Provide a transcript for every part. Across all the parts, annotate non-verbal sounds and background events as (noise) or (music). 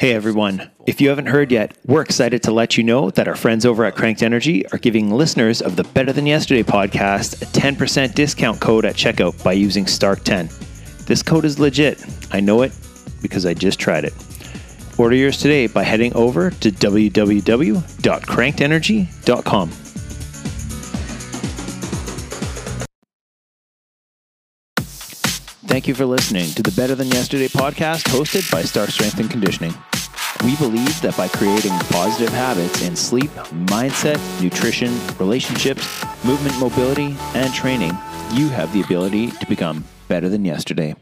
Hey everyone. If you haven't heard yet, we're excited to let you know that our friends over at Cranked Energy are giving listeners of the Better Than Yesterday podcast a 10% discount code at checkout by using Stark10. This code is legit. I know it because I just tried it. Order yours today by heading over to www.crankedenergy.com. Thank you for listening to the Better Than Yesterday podcast hosted by Stark Strength and Conditioning. We believe that by creating positive habits in sleep, mindset, nutrition, relationships, movement, mobility, and training, you have the ability to become better than yesterday.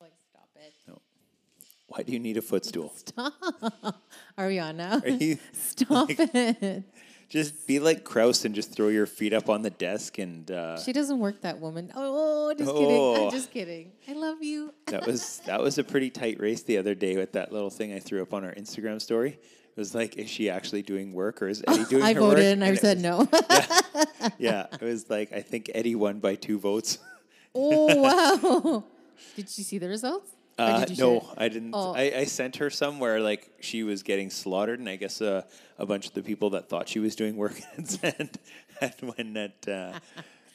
Like, stop it. Why do you need a footstool? (laughs) Stop. Are we on now? Are you (laughs) Stop it. just be like Kraus and just throw your feet up on the desk and uh, She doesn't work that woman. Oh, just Oh. kidding. I'm just kidding. I love you. (laughs) that was that was a pretty tight race the other day with that little thing I threw up on our Instagram story. It was like, is she actually doing work or is (laughs) Eddie doing work? I voted work? and I said was- no. (laughs) Yeah, it was like I think Eddie won by two votes. oh, wow. Did you see the results? Uh, did you share no. I didn't. Oh. I, I sent her somewhere like she was getting slaughtered, and I guess uh, a bunch of the people that thought she was doing work had sent had went at, uh,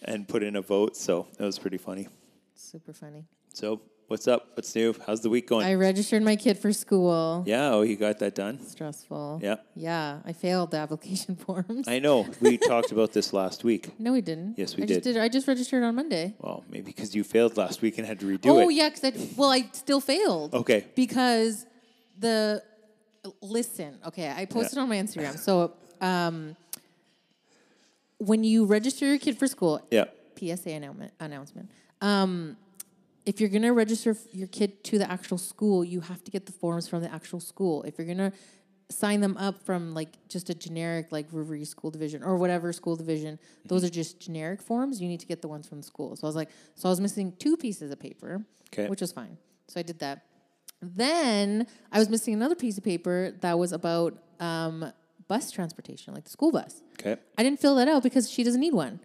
and put in a vote. So it was pretty funny. Super funny. So what's up? What's new? How's the week going? I registered my kid for school. yeah. Oh, you got that done. Stressful. Yeah. Yeah. I failed the application (laughs) forms. I know. We talked about this last week. (laughs) no, we didn't. Yes, we I Just did. did. I just registered on Monday. Well, maybe because you failed last week and had to redo oh it. Oh, yeah, because I well I still failed. Okay. Because the listen, okay, I posted on my Instagram. So um, when you register your kid for school, Yeah. PSA announcement announcement. Um, if you're gonna register your kid to the actual school, you have to get the forms from the actual school. If you're gonna sign them up from like just a generic like Riverview School Division or whatever school division, those are just generic forms. You need to get the ones from the school. So I was like, so I was missing two pieces of paper, which was fine. So I did that. Then I was missing another piece of paper that was about um, bus transportation, like the school bus. Okay. I didn't fill that out because she doesn't need one.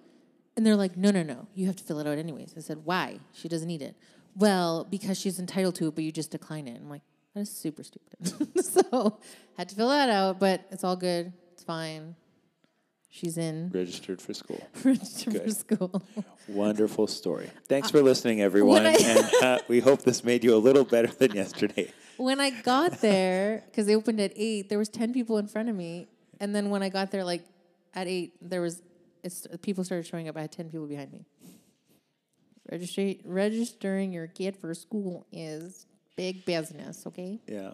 And they're like, no, no, no, you have to fill it out anyways. I said, why? She doesn't need it. Well, because she's entitled to it, but you just decline it. I'm like, that is super stupid. (laughs) so had to fill that out, but it's all good. It's fine. She's in Registered for school. (laughs) register for school. Wonderful story. (laughs) Thanks for listening, everyone. I- and uh, we hope this made you a little better than yesterday. When I got there, because they opened at eight, there was ten people in front of me, and then when I got there, like at eight, there was it's, people started showing up. I had ten people behind me. Registering your kid for school is big business. Okay. Yeah.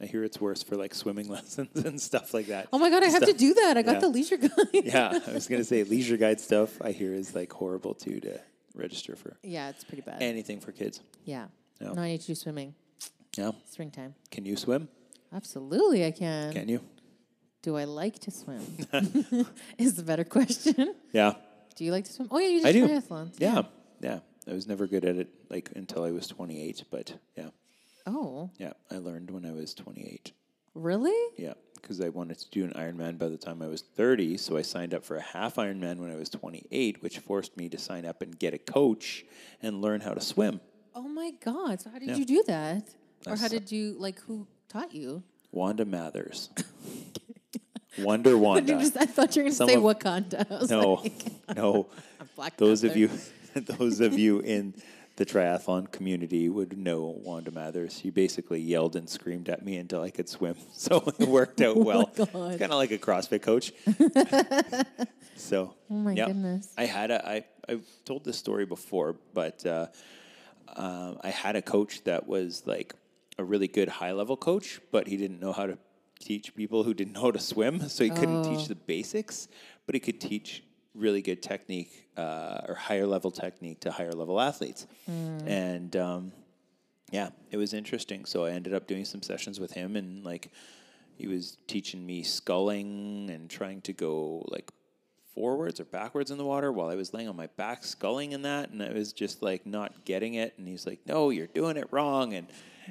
I hear it's worse for like swimming (laughs) lessons and stuff like that. Oh my god, I have to do that. I got Yeah. the leisure guide. Yeah, I was gonna say leisure guide stuff. I hear is like horrible too to register for yeah, it's pretty bad. anything for kids. yeah. No. No, I need to do swimming. Yeah, Springtime. can you swim? Absolutely, I can. Can you? Do I like to swim? (laughs) (laughs) is the better question. Yeah, Do you like to swim? Oh yeah, you did I do. triathlons. yeah, yeah. I was never good at it like until I was 28, but yeah, Oh, yeah. I learned when I was 28. really? Yeah, because I wanted to do an Ironman by the time I was 30, so I signed up for a half Ironman when I was 28, which forced me to sign up and get a coach and learn how to swim. Oh my god! So how did Yeah. you do that? Or how did you like? Who taught you? Wanda Mathers. (laughs) Wonder (laughs) Wanda. just- I thought you were going to say of- Wakanda. (laughs) I was No, like, no. Black Those of you, those of you in the triathlon community would know Wanda Mathers. She basically yelled and screamed at me until I could swim, so it worked out well. God. It's kind of like a CrossFit coach. so, Oh my yeah. goodness. I had a I I've told this story before, but uh, um, I had a coach that was like a really good high level coach, but he didn't know how to teach people who didn't (laughs) know how to swim, so he couldn't Oh. teach the basics, but he could teach really good technique uh, or higher level technique to higher level athletes, and. Um, yeah, it was interesting. So I ended up doing some sessions with him, and like he was teaching me sculling and trying to go like forwards or backwards in the water while I was laying on my back sculling in that, and I was just like not getting it. And he's like, "No, you're doing it wrong." And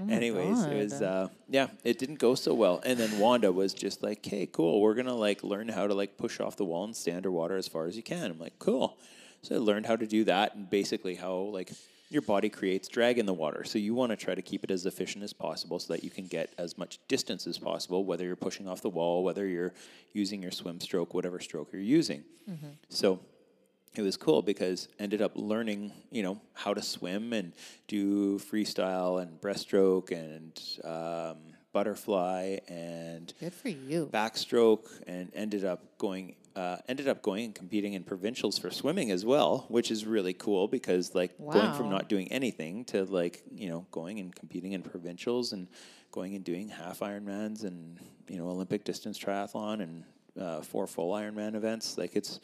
anyways, it was uh, yeah, it didn't go so well. And then Wanda was just like, "Hey, cool, we're gonna like learn how to like push off the wall and stay underwater as far as you can." I'm like, "Cool." So I learned how to do that, and basically how like your body creates drag in the water. So you want to try to keep it as efficient as possible so that you can get as much distance as possible, whether you're pushing off the wall, whether you're using your swim stroke, whatever stroke you're using. So it was cool because ended up learning, you know, how to swim and do freestyle and breaststroke and um, butterfly and Good for you. backstroke and ended up going uh, ended up going and competing in provincials for swimming as well, which is really cool because like going from not doing anything to like you know going and competing in provincials and going and doing half Ironmans and you know Olympic distance triathlon and uh, four full Ironman events. Like it's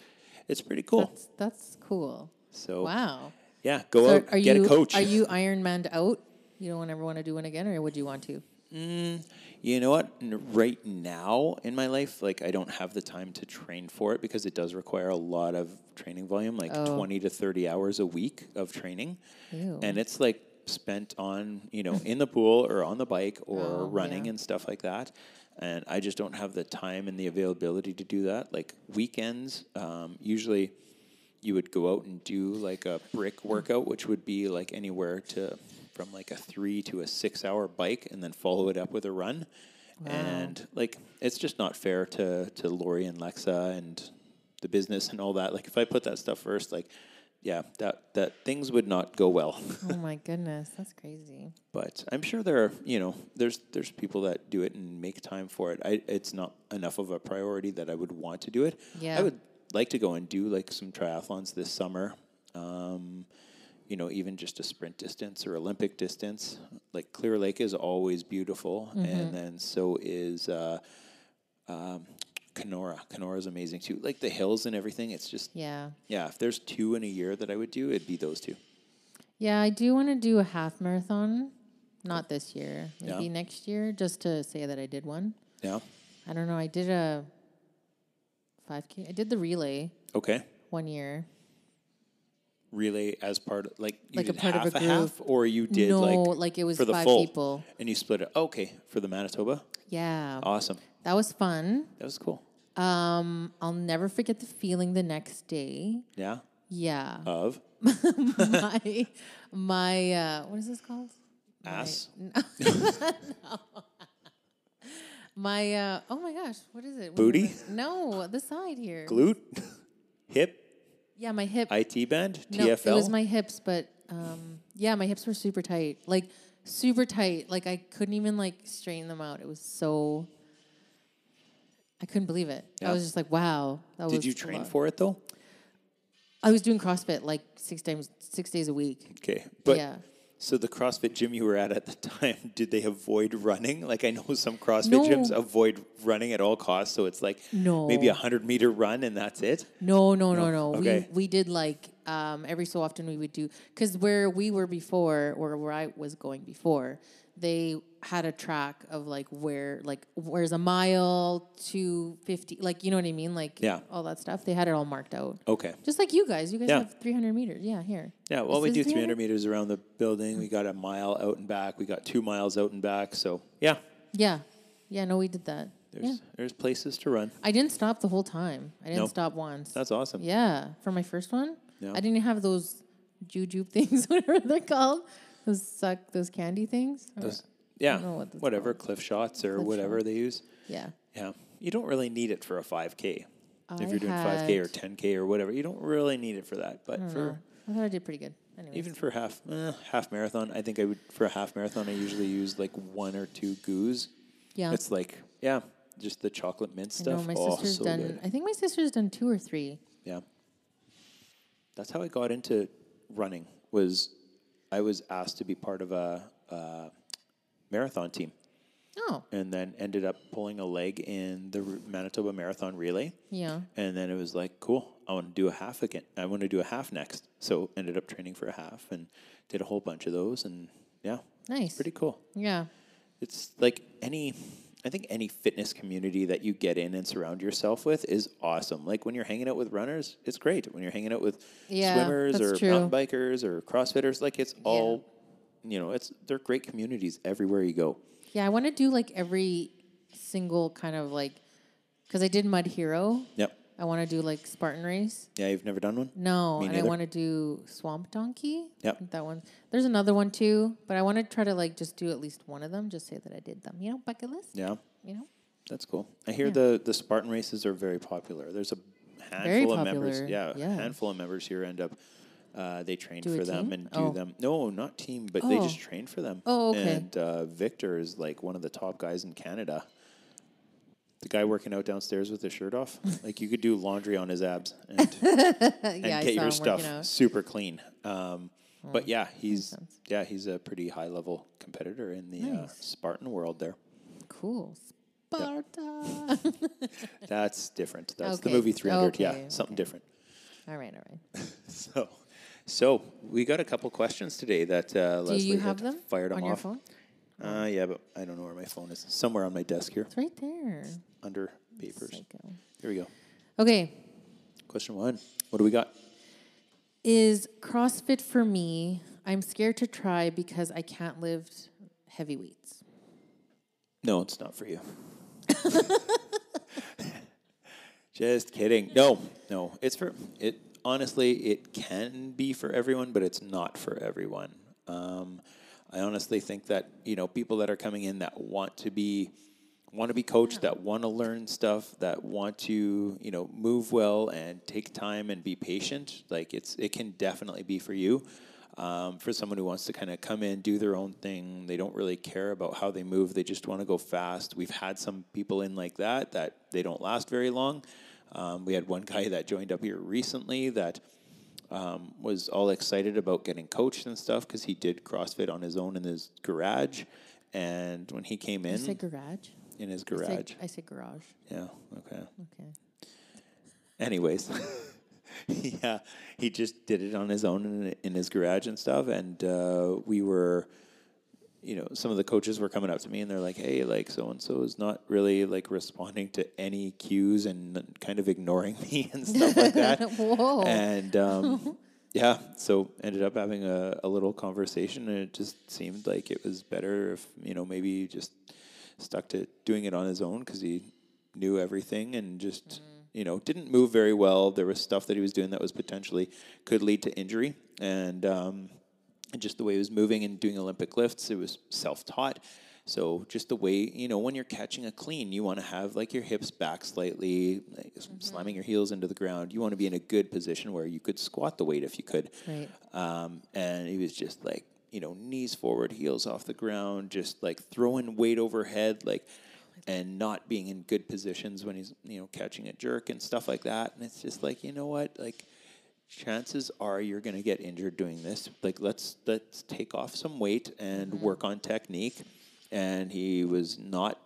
it's pretty cool. That's that's cool. so Wow. yeah, go So out, are get you a coach. are you (laughs) Ironman out? You don't ever want to do one again, or would you want to? You know what? Right now in my life, like I don't have the time to train for it because it does require a lot of training volume, like Oh. 20 to 30 hours a week of training. Ew. And it's like spent on, you know, in the pool or on the bike or Oh, running yeah. and stuff like that. And I just don't have the time and the availability to do that. Like weekends, um, usually you would go out and do like a brick workout, which would be like anywhere to from like a three to a six hour bike and then follow it up with a run. And like it's just not fair to to Lori and Lexa and the business and all that. Like if I put that stuff first, like yeah, that that things would not go well. (laughs) Oh my goodness, that's crazy. but I'm sure there are, you know, there's there's people that do it and make time for it. I it's not enough of a priority that I would want to do it. Yeah. I would like to go and do like some triathlons this summer. Um, you know, even just a sprint distance or Olympic distance. Like Clear Lake is always beautiful, and then so is uh, um, Kenora. Kenora is amazing too. Like the hills and everything. It's just Yeah. yeah. If there's two in a year that I would do, it'd be those two. Yeah, I do want to do a half marathon. Not this year, Yeah. maybe next year, just to say that I did one. Yeah. I don't know. I did a 5K. I did the relay Okay. one year. Relay as part of like you Like a did part of half a a, half or you did no, like like, it was for the five full people. and you split it okay for the manitoba Yeah, awesome that was fun. that was cool Um, I'll never forget the feeling the next day. yeah Yeah, of (laughs) my my uh, what is this called? ass (laughs) No. My uh, oh my gosh, what is it? Booty? No, the side here. glute (laughs) hip Yeah, my hip. IT band No, TFL it was my hips, but um, yeah, my hips were super tight, like super tight. Like I couldn't even like straighten them out. It was so. I couldn't believe it. Yeah. I was just like, wow. That did you train for it though I was doing CrossFit like six times, six days a week. okay but yeah. So the CrossFit gym you were at at the (laughs) time, did they avoid running? Like I know some CrossFit No. gyms avoid running at all costs, so it's like maybe a hundred meter run and that's it. No, no, no, no. Okay. We we did like um, every so often we would do because where we were before, or where I was going before, they had a track of like where like where's a mile to fifty, like you know what I mean, like Yeah. all that stuff. They had it all marked out, Okay. just like you guys. You guys Yeah. have three hundred meters. Yeah, here. Yeah, well, This we do 300 300? meters around the building. We got a mile out and back. We got two miles out and back. So yeah, Yeah, yeah. No, we did that. there's yeah, there's places to run. I didn't stop the whole time. I didn't No. stop once. That's awesome. Yeah, for my first one, Yeah. I didn't have those jujube (laughs) things, whatever they're called. Those suck, those candy things. Those- yeah, what whatever Clif shots or Clif whatever shot. they use. yeah, Yeah, you don't really need it for a 5K. I if you're doing 5K or 10K or whatever, you don't really need it for that. But for know. I thought I did pretty good. Anyways. even for half eh, half marathon, I think I would for a half marathon. I usually use like one or two goos. yeah, It's like yeah, just the chocolate mint stuff. I my oh, sister's so done. good. I think my sister's done two or three. Yeah. That's how I got into running. Was I was asked to be part of a, a marathon team, Oh, and then ended up pulling a leg in the Manitoba Marathon Relay. yeah. And then it was like, cool, I want to do a half again. I want to do a half next. So ended up training for a half and did a whole bunch of those. And yeah, Nice. pretty cool. Yeah. It's like any, I think any fitness community that you get in and surround yourself with is awesome. Like when you're hanging out with runners, it's great. When you're hanging out with Yeah, swimmers or true. mountain bikers or CrossFitters, like it's all, you know, it's they're great communities everywhere you go. Yeah, I want to do like every single kind of like, because I did Mud Hero. Yep. I want to do like Spartan race. Yeah, you've never done one? No, Me and I want to do Swamp Donkey. Yep. That one. There's another one too, but I want to try to like just do at least one of them. Just say that I did them. You know, bucket list. Yeah, You know. that's cool. I hear Yeah. the the Spartan races are very popular. There's a handful of members. Yeah, yeah. a handful of members here end up. Uh, they train Do for them and do Oh. them. No, not team, but they just Oh. train for them. Oh, okay. And uh, Victor is like one of the top guys in Canada. The guy working out downstairs with his shirt off, (laughs) like you could do laundry on his abs and, (laughs) and yeah, get your stuff super clean. Um, but yeah, he's yeah he's a pretty high level competitor in the uh, Spartan world. There, Cool. Sparta. (laughs) that's different. That's the movie Three Hundred. Yeah, okay, something different. all right, all right. So, so we got a couple questions today that uh, Leslie you had have them fired them on your off. phone? Uh, yeah, but I don't know where my phone is. Somewhere on my desk here, It's right there. under papers. Psycho. Here we go. Okay. Question one. What do we got? Is CrossFit for me? I'm scared to try because I can't lift heavy weights. No, it's not for you. (laughs) Just kidding. No, no, it's for it. Honestly, it can be for everyone, but it's not for everyone. Um, I honestly think that you know people that are coming in that want to be want to be coached, that want to learn stuff, that want to you know move well and take time and be patient. Like it's it can definitely be for you. Um, for someone who wants to kind of come in, do their own thing, they don't really care about how they move. They just want to go fast. We've had some people in like that that they don't last very long. Um, we had one guy that joined up here recently that um, was all excited about getting coached and stuff because he did CrossFit on his own in his garage. And when he came You in say garage? in his I say- garage, I say garage. yeah, okay. Okay. Anyways, (laughs) yeah, he just did it on his own in, in his garage and stuff. And uh, we were, you know, some of the coaches were coming up to me and they're like, "Hey, like so and so is not really like responding to any cues and kind of ignoring (laughs) me and stuff like that." (laughs) Whoa. And um, (laughs) yeah, so ended up having a, a little conversation, and it just seemed like it was better if you know maybe he just stuck to doing it on his own because he knew everything and just you know didn't move very well. There was stuff that he was doing that was potentially could lead to injury, and um, and just the way he was moving and doing Olympic lifts, it was self taught. So just the way you know when you're catching a clean, you want to have like your hips back slightly, like s- slamming your heels into the ground. You want to be in a good position where you could squat the weight if you could. Right. Um, and he was just like you know knees forward, heels off the ground, just like throwing weight overhead, like and not being in good positions when he's you know catching a jerk and stuff like that. And it's just like you know what like chances are you're going to get injured doing this. Like let's let's take off some weight and work on technique. And he was not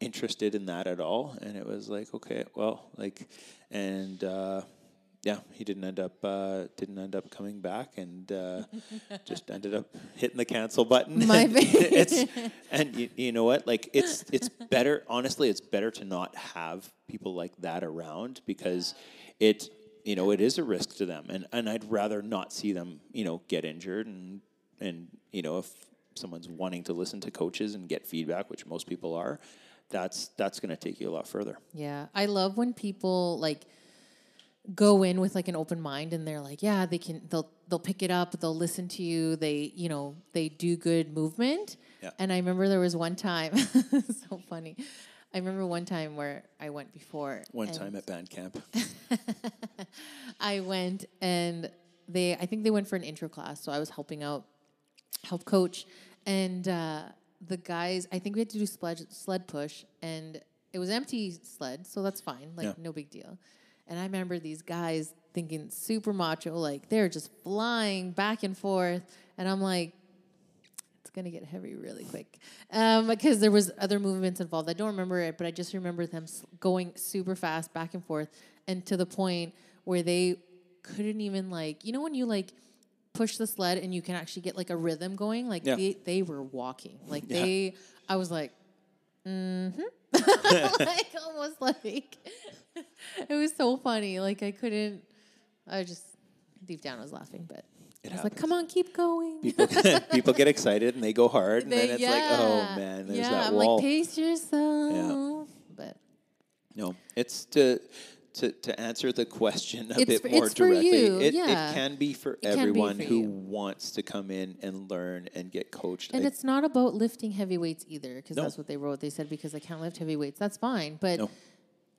interested in that at all. And it was like, okay, well, like, and uh, yeah, he didn't end up uh, didn't end up coming back, and uh, (laughs) just ended up hitting the cancel button. My And (laughs) it's and you, you know what? Like it's it's better. Honestly, it's better to not have people like that around because it you know it is a risk to them, and and I'd rather not see them you know get injured and and you know if someone's wanting to listen to coaches and get feedback, which most people are, that's that's going to take you a lot further. Yeah, I love when people like go in with like an open mind and they're like, yeah, they can they'll they'll pick it up, they'll listen to you, they, you know, they do good movement. Yeah. And I remember there was one time (laughs) so funny. I remember one time where I went before. One time at band camp, (laughs) I went and they I think they went for an intro class, so I was helping out, help coach, and uh, the guys I think we had to do sled sled push, and it was empty sled, so that's fine, like Yeah. no big deal. And I remember these guys thinking super macho, like they're just flying back and forth, and I'm like. It's gonna get heavy really quick, um, because there was other movements involved. I don't remember it, but I just remember them going super fast back and forth, and to the point where they couldn't even like, you know, when you like push the sled and you can actually get like a rhythm going. Like Yeah. they they were walking, like Yeah. they. I was like, mm-hmm, (laughs) like almost like (laughs) it was so funny. Like I couldn't. I just deep down I was laughing, but It I was like, come on, keep going. people (laughs) people get excited and they go hard, and They- then it's like, oh yeah. man, there's yeah, that I'm wall. like, pace yourself. But No, it's to to, to answer the question a It's bit for- more directly, it, yeah. it can be for can be everyone for who you. wants to come in and learn and get coached. And I- it's not about lifting heavy weights either, because No. that's what they wrote. They said because I can't lift heavy weights, that's fine, but No.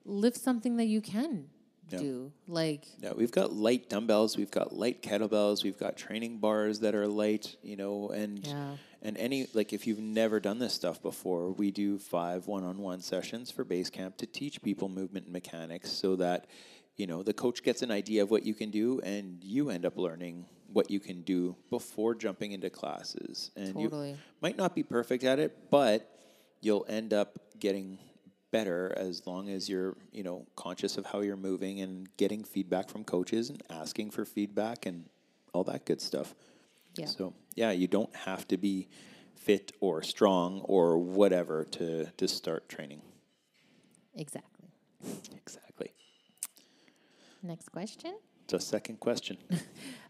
lift something that you can Yeah. do. Like Yeah, we've got light dumbbells, we've got light kettlebells, we've got training bars that are light, you know, and Yeah. and any like if you've never done this stuff before, we do five one-on-one sessions for base camp to teach people movement and mechanics so that you know the coach gets an idea of what you can do and you end up learning what you can do before jumping into classes. And Totally. you might not be perfect at it, but you'll end up getting better as long as you're, you know, conscious of how you're moving and getting feedback from coaches and asking for feedback and all that good stuff. Yeah. So, yeah, you don't have to be fit or strong or whatever to to start training. exactly. Exactly. Next question. So, second question. (laughs)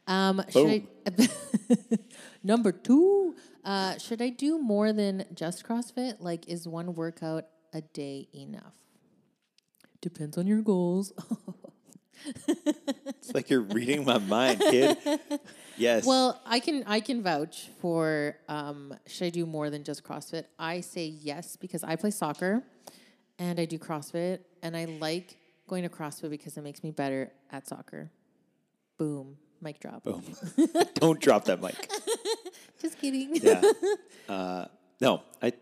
Um, should I, (laughs) number two, uh, should I do more than just CrossFit? Like, is one workout a day enough? Depends on your goals. (laughs) it's like you're reading my mind, kid. Yes. well, I can I can vouch for um, should I do more than just CrossFit? I say yes because I play soccer and I do CrossFit and I like going to CrossFit because it makes me better at soccer. Boom, mic drop. Boom. (laughs) don't drop that mic. (laughs) Just kidding. yeah. Uh, no, I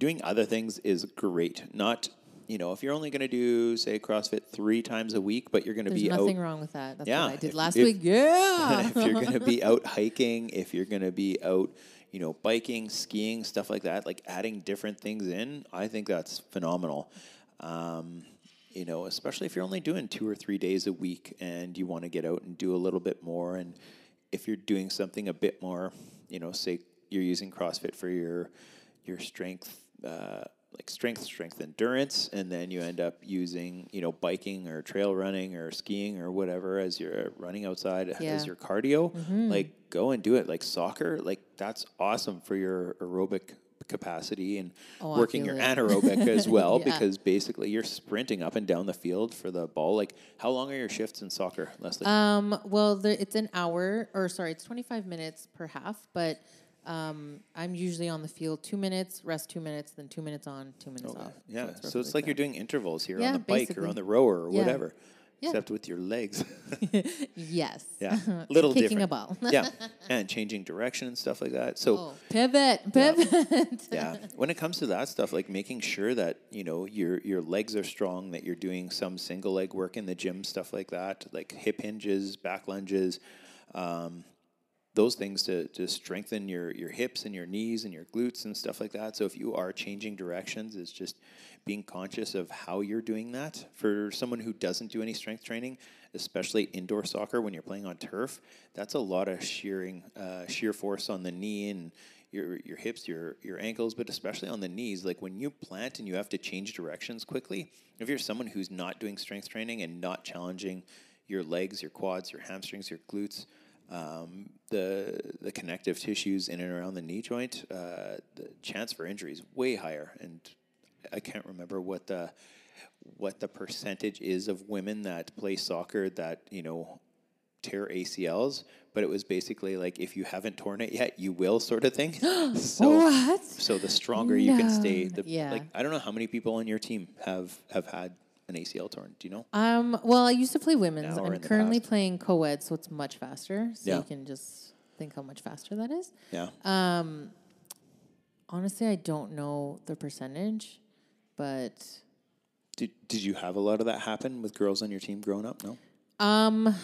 doing other things is great. Not you know if you're only going to do say CrossFit three times a week, but you're going to be nothing out. wrong with that. That's Yeah, what I did if- last if- week. (laughs) Yeah. if you're going to be (laughs) out hiking, if you're going to be out, you know, biking, skiing, stuff like that, like adding different things in, I think that's phenomenal. Um, you know, especially if you're only doing two or three days a week and you want to get out and do a little bit more. And if you're doing something a bit more, you know, say you're using CrossFit for your your strength, uh, like strength, strength, endurance, and then you end up using, you know, biking or trail running or skiing or whatever as you're running outside Yeah. Mm-hmm. as your cardio. Like, go and do it. Like soccer, like that's awesome for your aerobic capacity and Oh, working your it. anaerobic as (laughs) well Yeah. because basically you're sprinting up and down the field for the ball. Like, how long are your shifts in soccer, Leslie? Um, well, there, it's an hour, or sorry, it's 25 minutes per half, but um, I'm usually on the field two minutes, rest two minutes, then two minutes on, two minutes off. yeah, so, roughly it's like you're doing intervals here Yeah, on the bike or on the rower or Yeah. whatever, Yeah. except with your legs. (laughs) (laughs) Yes. yeah, (laughs) little Kicking different. a ball. yeah, and changing direction and stuff like that. So. Oh, pivot, pivot. yeah when it comes to that stuff like making sure that you know your your legs are strong that you're doing some single leg work in the gym stuff like that like hip hinges back lunges um, those things to, to strengthen your your hips and your knees and your glutes and stuff like that so if you are changing directions it's just being conscious of how you're doing that for someone who doesn't do any strength training especially indoor soccer when you're playing on turf that's a lot of shearing uh, shear force on the knee and your your hips, your your ankles, but especially on the knees. Like when you plant and you have to change directions quickly. If you're someone who's not doing strength training and not challenging your legs, your quads, your hamstrings, your glutes, um, the the connective tissues in and around the knee joint, uh, the chance for injury is way higher. And I can't remember what the what the percentage is of women that play soccer that you know tear ACLs, but it was basically like if you haven't torn it yet, you will sort of thing. (gasps) so what? so the stronger you can stay, No. the Yeah. like I don't know how many people on your team have have had an ACL torn. Do you know? Um, well, I used to play women's. Now or I'm in the currently past? playing co-ed, so it's much faster. So Yeah. you can just think how much faster that is. Yeah. Um, honestly, I don't know the percentage, but Did did you have a lot of that happen with girls on your team growing up? No. um,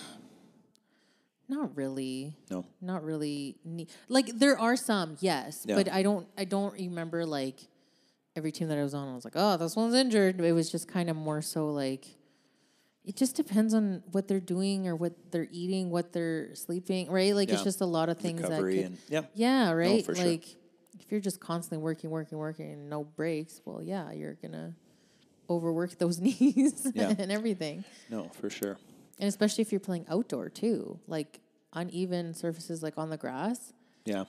not really. No. Not really. Ne- like there are some, yes, Yeah. but I don't. I don't remember like every team that I was on. I was like, oh, this one's injured. It was just kind of more so like. It just depends on what they're doing or what they're eating, what they're sleeping, right? Like it's just a lot of things Recovery that could, and yeah. Yeah, right. sure. like if you're just constantly working, working, working, and no breaks, well, yeah, you're gonna overwork those (laughs) knees Yeah. and everything. No, for sure. And especially if you're playing outdoor too, like uneven surfaces, like on the grass, Yeah.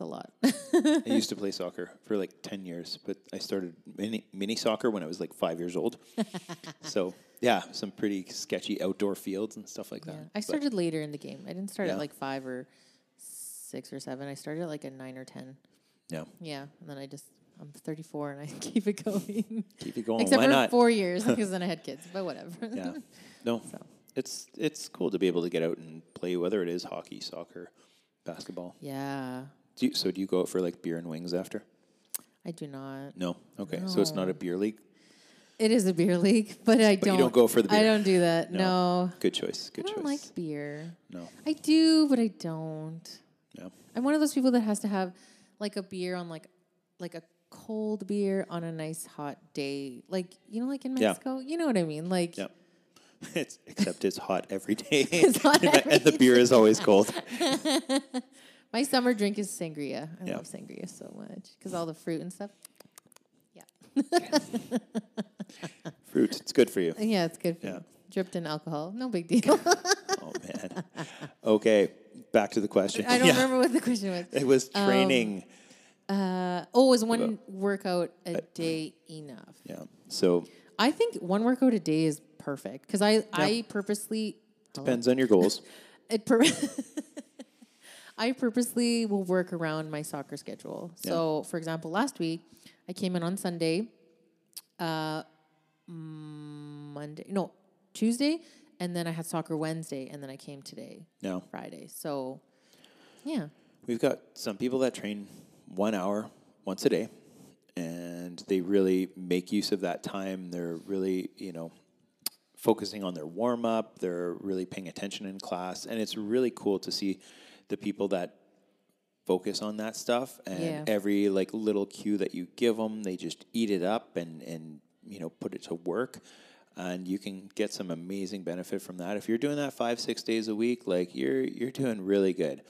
A lot. I used to (laughs) play soccer for like 10 years, but I started mini, mini soccer when I was like five years old. (laughs) so yeah, some pretty sketchy outdoor fields and stuff like that. Yeah. I But- started later in the game. I didn't start Yeah. at like five or six or seven. I started at like a nine or ten. yeah, Yeah, and then I just I'm 34 and I (laughs) keep it going. keep it going. Except Why for not? four years because then I had kids. But whatever. yeah, no, So. it's it's cool to be able to get out and play, whether it is hockey, soccer, basketball. yeah, Do you, so do you go out for like beer and wings after? I do not. No. Okay. So it's not a beer league. It is a beer league, (laughs) but I But you don't. You don't go for the beer. I don't do that. No. Good choice. Good I don't choice. like beer. no. I do, but I don't. No. I'm one of those people that has to have like a beer on like like a cold beer on a nice hot day. Like you know, like in Yeah. Mexico. You know what I mean? Like Yeah. (laughs) It's except it's hot every day, It's hot and, the- and the every beer is always cold. (laughs) my summer drink is sangria. I Yeah. love sangria so much because all the fruit and stuff. Yeah, (laughs) Fruit. It's good for you. yeah, it's good. For Yeah. you. Dripped in alcohol, no big deal. (laughs) Oh man. Okay. Back to the question. I don't Yeah. remember what the question was. It was training. Uh, oh, is one workout a day enough? yeah. So I think one workout a day is perfect because I I purposely depends on your goals. (laughs) it pur- I purposely will work around my soccer schedule. So, for example, last week I came in on Sunday, uh, Monday, no, Tuesday, and then I had soccer Wednesday, and then I came today, No. Friday. So, yeah, We've got some people that train one hour once a day, and they really make use of that time. They're really, you know, focusing on their warm up. They're really paying attention in class, and it's really cool to see the people that focus on that stuff. And Yeah. every like little cue that you give them, they just eat it up and and you know put it to work. And you can get some amazing benefit from that. If you're doing that five, six days a week, like you're you're doing really good.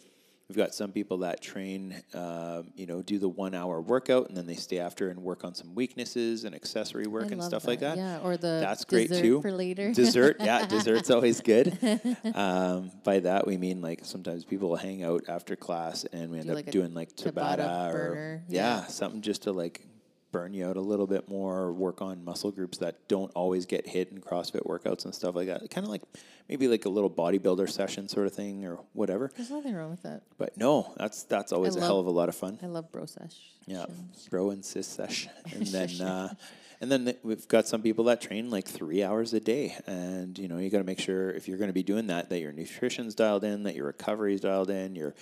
We've got some people that train, um, you know, do the one hour workout and then they stay after and work on some weaknesses and accessory work I and stuff like that. Yeah, or the That's great too. for later. Dessert, yeah, (laughs) dessert's always good. (laughs) Um, by that we mean like sometimes people hang out after class and we end Do up like doing like Tabata Tabata or yeah, yeah. something just to like burn you out a little bit more, work on muscle groups that don't always get hit in CrossFit workouts and stuff like that. Kind of like maybe like a little bodybuilder session sort of thing or whatever. There's nothing wrong with that. But no, that's that's always a hell of a lot of fun. I love bro sesh. Yeah, bro and sis sesh, (laughs) and then uh, and then th- we've got some people that train like three hours a day, and you know you got to make sure if you're going to be doing that that your nutrition's dialed in, that your recovery's dialed in, you're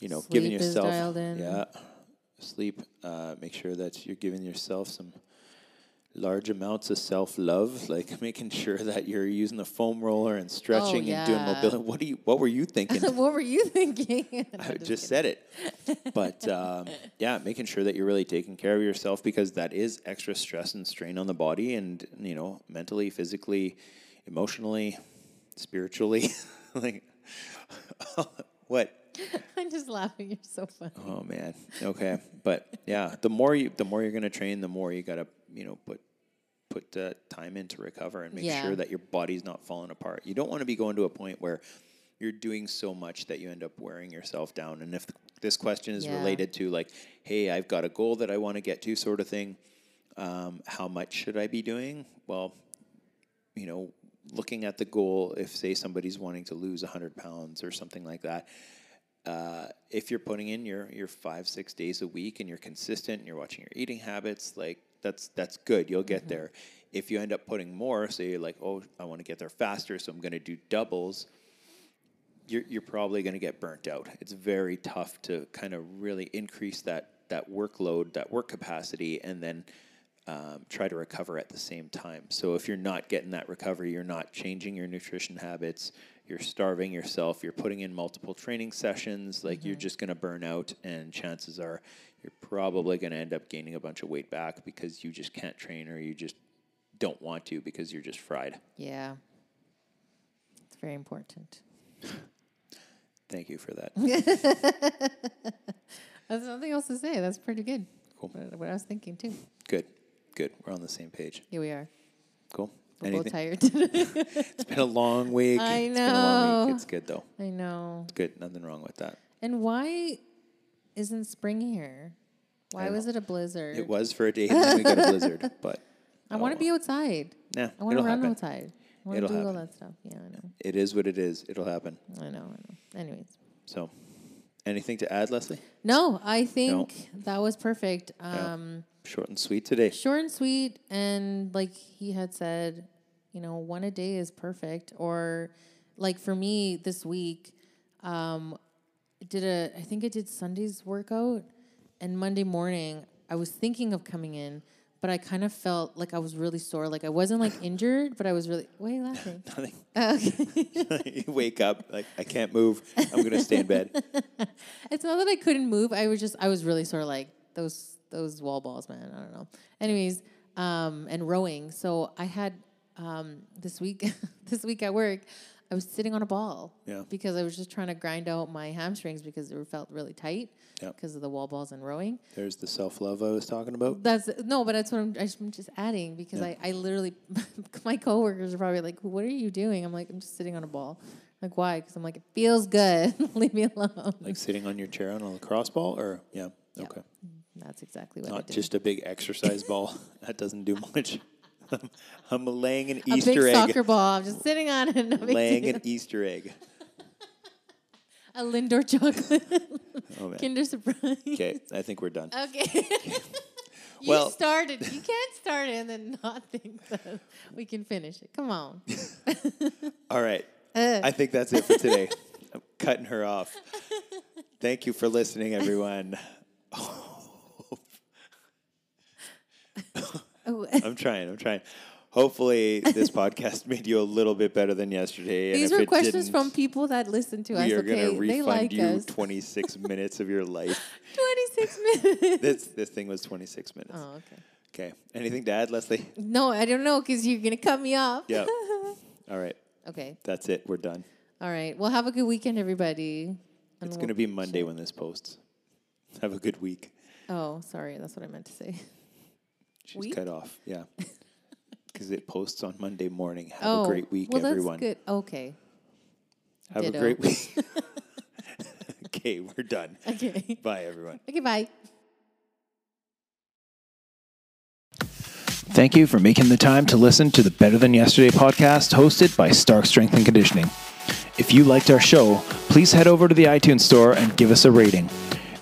you know giving Sleep is yourself dialed in. yeah sleep. Uh, make sure that you're giving yourself some large amounts of self love, (laughs) like making sure that you're using the foam roller and stretching and doing Oh, mobility. What do you? What were you (laughs) thinking? what were you thinking? (laughs) I just said it. But um, yeah, making sure that you're really taking care of yourself because that is extra stress and strain on the body and, you know, mentally, physically, emotionally, spiritually. like, what? (laughs) I'm just laughing. You're so funny. Oh man. Okay. But yeah, the more you, the more you're going to train, the more you got to, you know, put, put uh, time in to recover and make Yeah. sure that your body's not falling apart. You don't want to be going to a point where you're doing so much that you end up wearing yourself down. And if th- this question is Yeah. related to like, hey, I've got a goal that I want to get to, sort of thing, um, how much should I be doing? Well, you know, looking at the goal, if say somebody's wanting to lose 100 pounds or something like that, uh, if you're putting in your your five six days a week and you're consistent and you're watching your eating habits, like that's that's good. You'll get there. If you end up putting more, say you're like, oh, I want to get there faster, so I'm going to do doubles. You're you're probably going to get burnt out. It's very tough to kind of really increase that that workload, that work capacity, and then um, try to recover at the same time. So if you're not getting that recovery, you're not changing your nutrition habits, you're starving yourself, you're putting in multiple training sessions, like you're mm-hmm. just going to burn out, and chances are you're probably going to end up gaining a bunch of weight back because you just can't train or you just don't want to because you're just fried. Yeah. It's very important. Thank you for that. (laughs) There's nothing else to say. That's pretty good. Cool. What, what I was thinking too. Good. Good. We're on the same page. Here we are. Cool. We're both Anything? tired. (laughs) It's been a long week. I It's been a long week. know. It's good though. I know. It's good. Nothing wrong with that. And why isn't spring here? Why was it a blizzard? It was for a day and then we got a blizzard, (laughs) but I want to oh, be outside. nah, I want to run happen. outside. I want to It'll do all that stuff. Yeah, I know. It is what it is. It'll happen. I know. I know. Anyways. So, anything to add, Leslie? No, I think that was perfect. Um, Short and sweet today. Short and sweet, and like he had said, you know, one a day is perfect. Or like for me this week, um, did a I think I did Sunday's workout, and Monday morning I was thinking of coming in, but I kind of felt like I was really sore. Like I wasn't like injured, but I was really. Why are you laughing? (laughs) Nothing. Okay. you (laughs) wake up like I can't move. I'm gonna stay in bed. (laughs) It's not that I couldn't move. I was just I was really sore like those those wall balls, man. I don't know. Anyways, um, and rowing. So I had um, this week (laughs) this week at work, I was sitting on a ball. Yeah. Because I was just trying to grind out my hamstrings because they felt really tight because of the wall balls and rowing. There's the self love I was talking about. That's no, but that's what I'm, I'm just adding because Yeah. I, I literally (laughs) my coworkers are probably like, "What are you doing?" I'm like, "I'm just sitting on a ball." Like, why? Because I'm like, it feels good. (laughs) Leave me alone. Like sitting on your chair on a lacrosse ball, or yeah, Yeah. okay, That's exactly what I not did. just a big exercise ball. (laughs) That doesn't do much. (laughs) I'm laying an a Easter big egg. soccer ball. I'm just sitting on it. (laughs) No big laying deal. an Easter egg. a Lindor chocolate Oh man. Kinder Surprise. Okay, I think we're done. Okay. you Well- started. You can't start it and then not think that we can finish it. Come on. All right. Uh. I think that's it for today. I'm cutting her off. Thank you for listening, everyone. (laughs) I'm trying. I'm trying. Hopefully, this podcast (laughs) made you a little bit better than yesterday. These were questions from people that listen to us. We are okay, going to they refund like you us. 26 (laughs) minutes of your life. 26 minutes. This this thing was 26 minutes. oh, okay. Okay. Anything to add, Leslie? No, I don't know because you're gonna cut me off. Yeah. All right. okay. That's it. We're done. All right. Well, have a good weekend, everybody. It's going to be Monday when this posts. Have a good week. Oh, sorry. That's what I meant to say. She's Week? cut off. Yeah. (laughs) Because it posts on Monday morning. Have oh, a great week, well, everyone. that's good. Okay. Have Ditto. a great week. (laughs) (laughs) okay, we're done. Okay. Bye, everyone. Okay. Bye. Thank you for making the time to listen to the Better Than Yesterday podcast hosted by Stark Strength and Conditioning. If you liked our show, please head over to the iTunes store and give us a rating.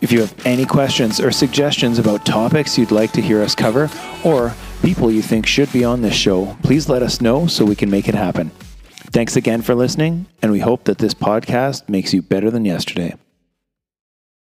If you have any questions or suggestions about topics you'd like to hear us cover or people you think should be on this show, please let us know so we can make it happen. Thanks again for listening, and we hope that this podcast makes you better than yesterday.